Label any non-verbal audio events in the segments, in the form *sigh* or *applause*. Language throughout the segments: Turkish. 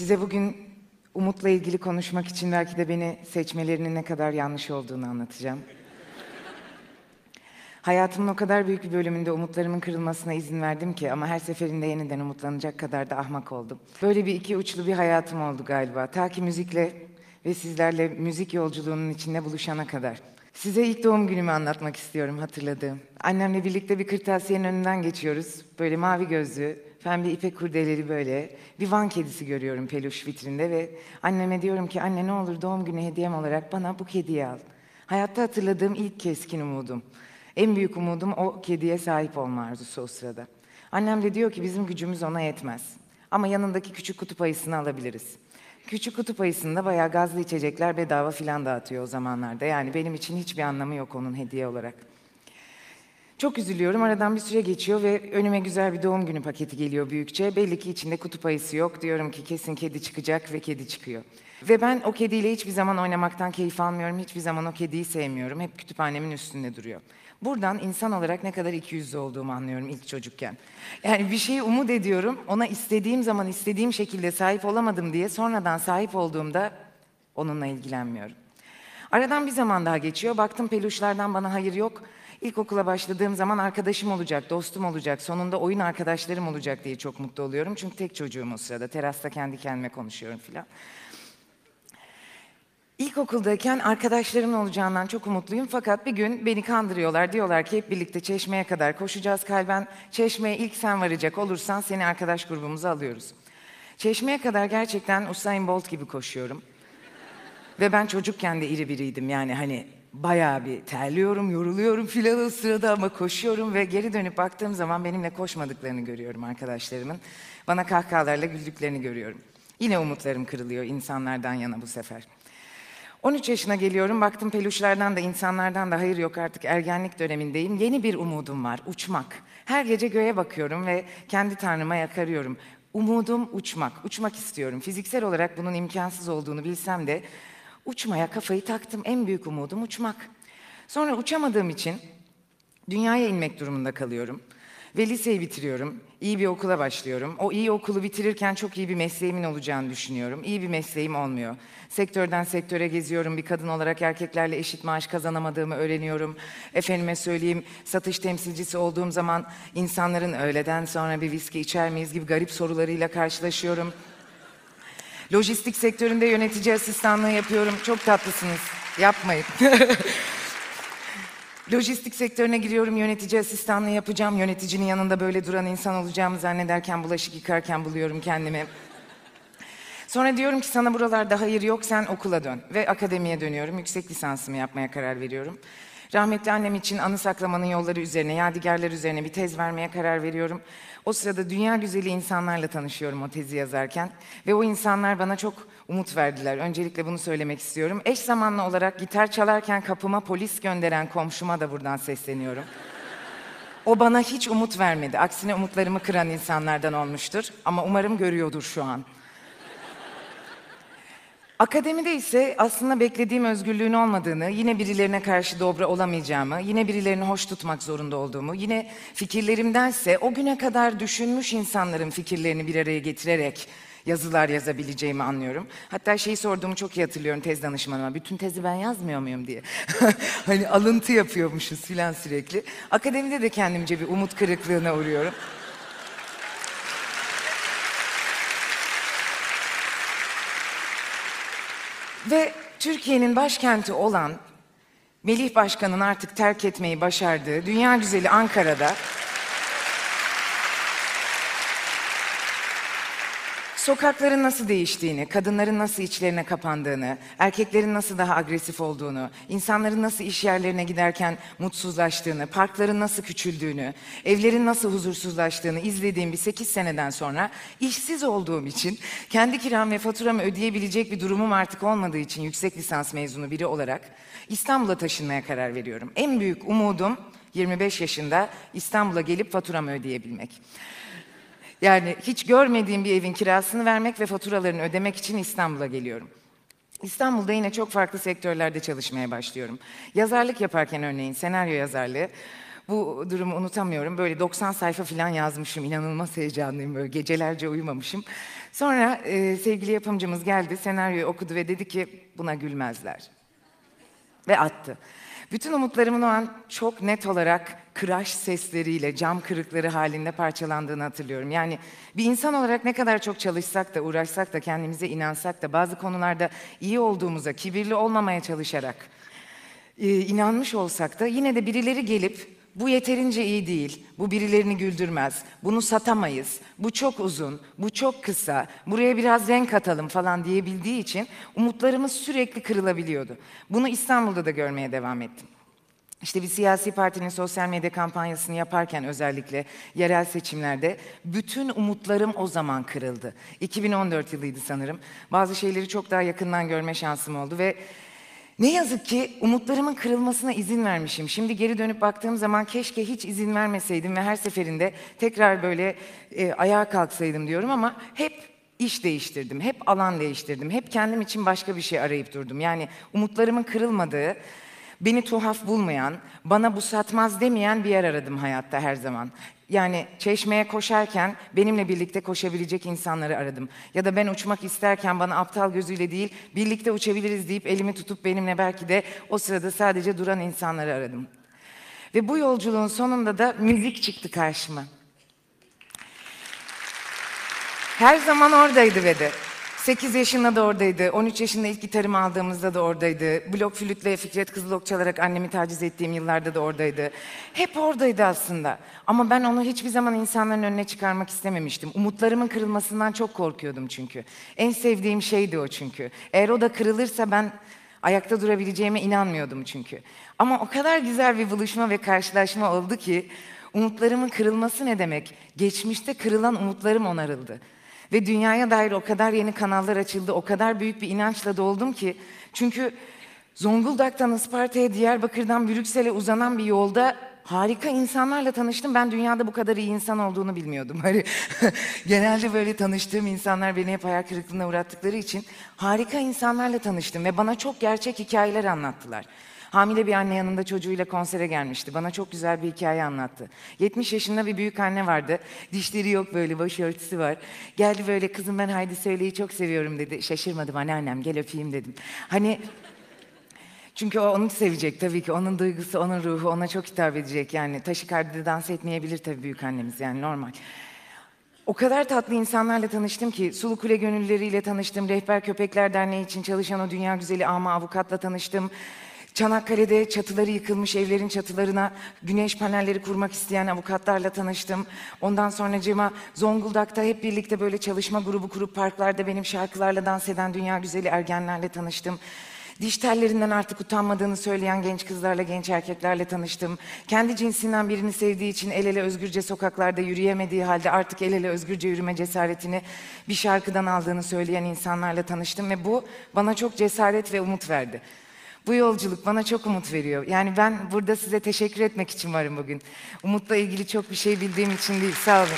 Size bugün umutla ilgili konuşmak için belki de beni seçmelerinin ne kadar yanlış olduğunu anlatacağım. Hayatımın o kadar büyük bir bölümünde umutlarımın kırılmasına izin verdim ki ama her seferinde yeniden umutlanacak kadar da ahmak oldum. Böyle bir iki uçlu bir hayatım oldu galiba. Ta ki müzikle ve sizlerle müzik yolculuğunun içinde buluşana kadar. Size ilk doğum günümü anlatmak istiyorum hatırladığım. Annemle birlikte bir kırtasiyenin önünden geçiyoruz. Böyle mavi gözlü, pembe ipek kurdeleli böyle bir van kedisi görüyorum peluş vitrinde ve anneme diyorum ki anne ne olur doğum günü hediyem olarak bana bu kediyi al. Hayatta hatırladığım ilk keskin umudum. En büyük umudum o kediye sahip olma arzusu o sırada. Annem de diyor ki bizim gücümüz ona yetmez. Ama yanındaki küçük kutup ayısını alabiliriz. Küçük kutup ayısında bayağı gazlı içecekler bedava filan dağıtıyor o zamanlarda. Yani benim için hiçbir anlamı yok onun hediye olarak. Çok üzülüyorum. Aradan bir süre geçiyor ve önüme güzel bir doğum günü paketi geliyor büyükçe. Belli ki içinde kutup ayısı yok. Diyorum ki kesin kedi çıkacak ve kedi çıkıyor. Ve ben o kediyle hiçbir zaman oynamaktan keyif almıyorum. Hiçbir zaman o kediyi sevmiyorum. Hep kütüphanemin üstünde duruyor. Buradan insan olarak ne kadar ikiyüzlü olduğumu anlıyorum ilk çocukken. Yani bir şeyi umut ediyorum. Ona istediğim zaman istediğim şekilde sahip olamadım diye sonradan sahip olduğumda onunla ilgilenmiyorum. Aradan bir zaman daha geçiyor. Baktım peluşlardan bana hayır yok. İlkokula başladığım zaman arkadaşım olacak, dostum olacak, sonunda oyun arkadaşlarım olacak diye çok mutlu oluyorum. Çünkü tek çocuğum o sırada. Terasta kendi kendime konuşuyorum filan. İlkokuldayken arkadaşlarım olacağından çok umutluyum fakat bir gün beni kandırıyorlar. Diyorlar ki hep birlikte çeşmeye kadar koşacağız kalben. Çeşmeye ilk sen varacak olursan seni arkadaş grubumuza alıyoruz. Çeşmeye kadar gerçekten Usain Bolt gibi koşuyorum. Ve ben çocukken de iri biriydim yani hani bayağı bir terliyorum, yoruluyorum filan o sırada ama koşuyorum ve geri dönüp baktığım zaman benimle koşmadıklarını görüyorum arkadaşlarımın. Bana kahkahalarla güldüklerini görüyorum. Yine umutlarım kırılıyor insanlardan yana bu sefer. 13 yaşına geliyorum, baktım peluşlardan da insanlardan da hayır yok artık ergenlik dönemindeyim. Yeni bir umudum var, uçmak. Her gece göğe bakıyorum ve kendi tanrıma yakarıyorum. Umudum uçmak, uçmak istiyorum. Fiziksel olarak bunun imkansız olduğunu bilsem de uçmaya kafayı taktım. En büyük umudum uçmak. Sonra uçamadığım için dünyaya inmek durumunda kalıyorum. Ve liseyi bitiriyorum. İyi bir okula başlıyorum. O iyi okulu bitirirken çok iyi bir mesleğimin olacağını düşünüyorum. İyi bir mesleğim olmuyor. Sektörden sektöre geziyorum. Bir kadın olarak erkeklerle eşit maaş kazanamadığımı öğreniyorum. Efendime söyleyeyim satış temsilcisi olduğum zaman insanların öğleden sonra bir viski içer miyiz gibi garip sorularıyla karşılaşıyorum. Lojistik sektöründe yönetici asistanlığı yapıyorum. Çok tatlısınız. Yapmayın. *laughs* Lojistik sektörüne giriyorum, yönetici asistanlığı yapacağım. Yöneticinin yanında böyle duran insan olacağımı zannederken bulaşık yıkarken buluyorum kendimi. Sonra diyorum ki sana buralarda hayır yok sen okula dön. Ve akademiye dönüyorum. Yüksek lisansımı yapmaya karar veriyorum. Rahmetli annem için anı saklamanın yolları üzerine, yadigarlar üzerine bir tez vermeye karar veriyorum. O sırada dünya güzeli insanlarla tanışıyorum o tezi yazarken. Ve o insanlar bana çok umut verdiler. Öncelikle bunu söylemek istiyorum. Eş zamanlı olarak gitar çalarken kapıma polis gönderen komşuma da buradan sesleniyorum. O bana hiç umut vermedi. Aksine umutlarımı kıran insanlardan olmuştur. Ama umarım görüyordur şu an. Akademide ise aslında beklediğim özgürlüğün olmadığını, yine birilerine karşı dobra olamayacağımı, yine birilerini hoş tutmak zorunda olduğumu, yine fikirlerimdense o güne kadar düşünmüş insanların fikirlerini bir araya getirerek yazılar yazabileceğimi anlıyorum. Hatta şeyi sorduğumu çok iyi hatırlıyorum tez danışmanıma. Bütün tezi ben yazmıyor muyum diye. *laughs* hani alıntı yapıyormuşuz filan sürekli. Akademide de kendimce bir umut kırıklığına uğruyorum. Ve Türkiye'nin başkenti olan Melih Başkan'ın artık terk etmeyi başardığı dünya güzeli Ankara'da sokakların nasıl değiştiğini, kadınların nasıl içlerine kapandığını, erkeklerin nasıl daha agresif olduğunu, insanların nasıl iş yerlerine giderken mutsuzlaştığını, parkların nasıl küçüldüğünü, evlerin nasıl huzursuzlaştığını izlediğim bir 8 seneden sonra işsiz olduğum için kendi kiram ve faturamı ödeyebilecek bir durumum artık olmadığı için yüksek lisans mezunu biri olarak İstanbul'a taşınmaya karar veriyorum. En büyük umudum 25 yaşında İstanbul'a gelip faturamı ödeyebilmek. Yani hiç görmediğim bir evin kirasını vermek ve faturalarını ödemek için İstanbul'a geliyorum. İstanbul'da yine çok farklı sektörlerde çalışmaya başlıyorum. Yazarlık yaparken örneğin senaryo yazarlığı. Bu durumu unutamıyorum. Böyle 90 sayfa falan yazmışım. İnanılmaz heyecanlıyım böyle gecelerce uyumamışım. Sonra e, sevgili yapımcımız geldi, senaryoyu okudu ve dedi ki buna gülmezler. Ve attı. Bütün umutlarımın o an çok net olarak kıraş sesleriyle, cam kırıkları halinde parçalandığını hatırlıyorum. Yani bir insan olarak ne kadar çok çalışsak da, uğraşsak da, kendimize inansak da, bazı konularda iyi olduğumuza, kibirli olmamaya çalışarak e, inanmış olsak da yine de birileri gelip bu yeterince iyi değil, bu birilerini güldürmez, bunu satamayız, bu çok uzun, bu çok kısa, buraya biraz renk atalım falan diyebildiği için umutlarımız sürekli kırılabiliyordu. Bunu İstanbul'da da görmeye devam ettim. İşte bir siyasi partinin sosyal medya kampanyasını yaparken özellikle yerel seçimlerde bütün umutlarım o zaman kırıldı. 2014 yılıydı sanırım. Bazı şeyleri çok daha yakından görme şansım oldu ve ne yazık ki umutlarımın kırılmasına izin vermişim. Şimdi geri dönüp baktığım zaman keşke hiç izin vermeseydim ve her seferinde tekrar böyle e, ayağa kalksaydım diyorum ama hep iş değiştirdim, hep alan değiştirdim, hep kendim için başka bir şey arayıp durdum. Yani umutlarımın kırılmadığı, beni tuhaf bulmayan, bana bu satmaz demeyen bir yer aradım hayatta her zaman. Yani çeşmeye koşarken benimle birlikte koşabilecek insanları aradım. Ya da ben uçmak isterken bana aptal gözüyle değil, birlikte uçabiliriz deyip elimi tutup benimle belki de o sırada sadece duran insanları aradım. Ve bu yolculuğun sonunda da müzik çıktı karşıma. Her zaman oradaydı ve de. 8 yaşında da oradaydı. 13 yaşında ilk gitarımı aldığımızda da oradaydı. Blok flütle Fikret Kızılok çalarak annemi taciz ettiğim yıllarda da oradaydı. Hep oradaydı aslında. Ama ben onu hiçbir zaman insanların önüne çıkarmak istememiştim. Umutlarımın kırılmasından çok korkuyordum çünkü. En sevdiğim şeydi o çünkü. Eğer o da kırılırsa ben ayakta durabileceğime inanmıyordum çünkü. Ama o kadar güzel bir buluşma ve karşılaşma oldu ki umutlarımın kırılması ne demek? Geçmişte kırılan umutlarım onarıldı. Ve dünyaya dair o kadar yeni kanallar açıldı, o kadar büyük bir inançla doldum ki. Çünkü Zonguldak'tan Isparta'ya, Diyarbakır'dan Brüksel'e uzanan bir yolda harika insanlarla tanıştım. Ben dünyada bu kadar iyi insan olduğunu bilmiyordum. *laughs* Hani genelde böyle tanıştığım insanlar beni hep hayal kırıklığına uğrattıkları için harika insanlarla tanıştım ve bana çok gerçek hikayeler anlattılar. Hamile bir anne yanında çocuğuyla konsere gelmişti. Bana çok güzel bir hikaye anlattı. 70 yaşında bir büyük anne vardı. Dişleri yok böyle, başörtüsü var. Geldi böyle kızım ben Haydi Söyle'yi çok seviyorum dedi. Şaşırmadım anneannem gel öpeyim dedim. Hani çünkü o onu sevecek tabii ki. Onun duygusu, onun ruhu ona çok hitap edecek. Yani taşikardide dans etmeyebilir tabii büyük annemiz yani normal. O kadar tatlı insanlarla tanıştım ki Sulu Kule gönüllüleriyle tanıştım. Rehber Köpekler Derneği için çalışan o dünya güzeli ama avukatla tanıştım. Çanakkale'de çatıları yıkılmış evlerin çatılarına güneş panelleri kurmak isteyen avukatlarla tanıştım. Ondan sonra Cema Zonguldak'ta hep birlikte böyle çalışma grubu kurup parklarda benim şarkılarla dans eden dünya güzeli ergenlerle tanıştım. Diş tellerinden artık utanmadığını söyleyen genç kızlarla, genç erkeklerle tanıştım. Kendi cinsinden birini sevdiği için el ele özgürce sokaklarda yürüyemediği halde artık el ele özgürce yürüme cesaretini bir şarkıdan aldığını söyleyen insanlarla tanıştım ve bu bana çok cesaret ve umut verdi. Bu yolculuk bana çok umut veriyor. Yani ben burada size teşekkür etmek için varım bugün. Umutla ilgili çok bir şey bildiğim için değil. Sağ olun.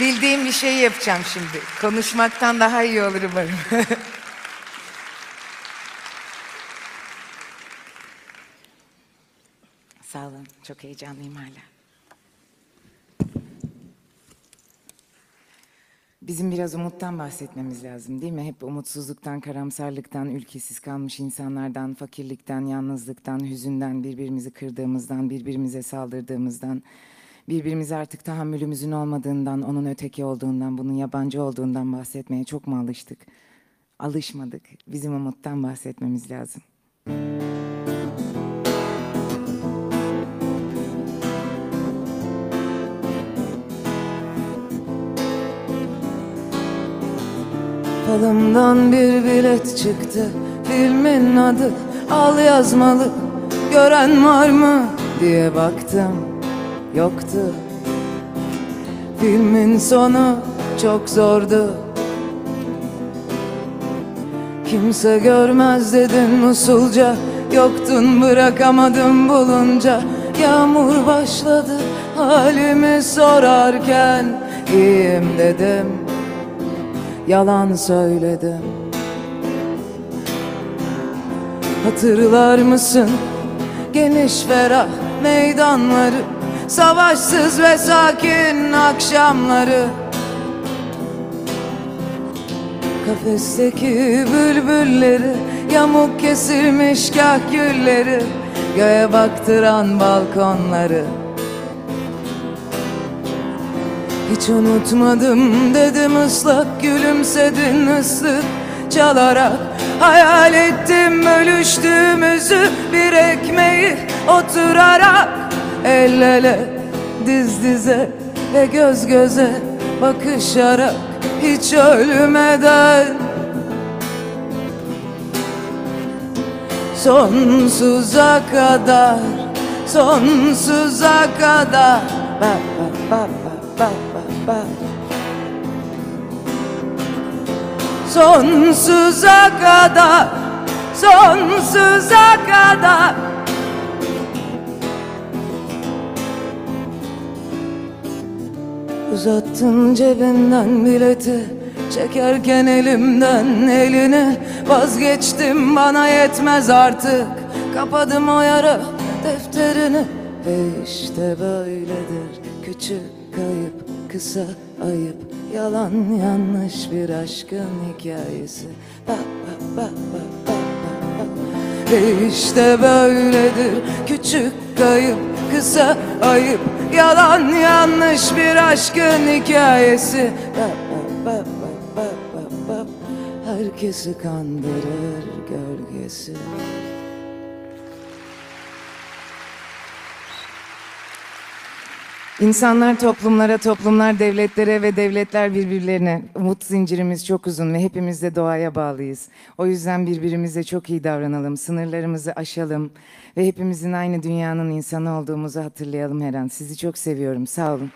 Bildiğim bir şeyi yapacağım şimdi. Konuşmaktan daha iyi olur umarım. *laughs* Sağ olun. Çok heyecanlıyım hala. Bizim biraz umuttan bahsetmemiz lazım değil mi? Hep umutsuzluktan, karamsarlıktan, ülkesiz kalmış insanlardan, fakirlikten, yalnızlıktan, hüzünden, birbirimizi kırdığımızdan, birbirimize saldırdığımızdan, birbirimize artık tahammülümüzün olmadığından, onun öteki olduğundan, bunun yabancı olduğundan bahsetmeye çok mu alıştık? Alışmadık. Bizim umuttan bahsetmemiz lazım. Falımdan bir bilet çıktı Filmin adı al yazmalı Gören var mı diye baktım Yoktu. Filmin sonu çok zordu. Kimse görmez dedin usulca Yoktun bırakamadım bulunca. Yağmur başladı halimi sorarken iyiyim dedim Yalan söyledim. Hatırlar mısın? Geniş ferah meydanları Savaşsız ve sakin akşamları. Kafesteki bülbülleri Yamuk kesilmiş kah gülleri Göğe baktıran balkonları Hiç unutmadım dedim ıslak Gülümsedin ıslık çalarak. Hayal ettim ölüştüğümüzü Bir ekmeği oturarak. El ele diz dize ve göz göze bakışarak. Hiç ölmeden. Sonsuza kadar Sonsuza kadar. Ba, ba, ba, ba, ba, ba. Sonsuza kadar Sonsuza kadar. Uzattın cebinden bileti Çekerken elimden elini Vazgeçtim bana yetmez artık. Kapadım o yara defterini. Ve işte böyledir Küçük kayıp kısa ayıp Yalan yanlış bir aşkın hikayesi Ba, ba, ba, ba, ba, ba, ba. Ve işte böyledir Küçük kayıp kısa ayıp Yalan yanlış bir aşkın hikayesi Ba, ba, ba, ba, ba, ba, ba. Herkesi kandırır gölgesi İnsanlar toplumlara, toplumlar devletlere ve devletler birbirlerine. Umut zincirimiz çok uzun ve hepimiz de doğaya bağlıyız. O yüzden birbirimize çok iyi davranalım, sınırlarımızı aşalım ve hepimizin aynı dünyanın insanı olduğumuzu hatırlayalım her an. Sizi çok seviyorum. Sağ olun.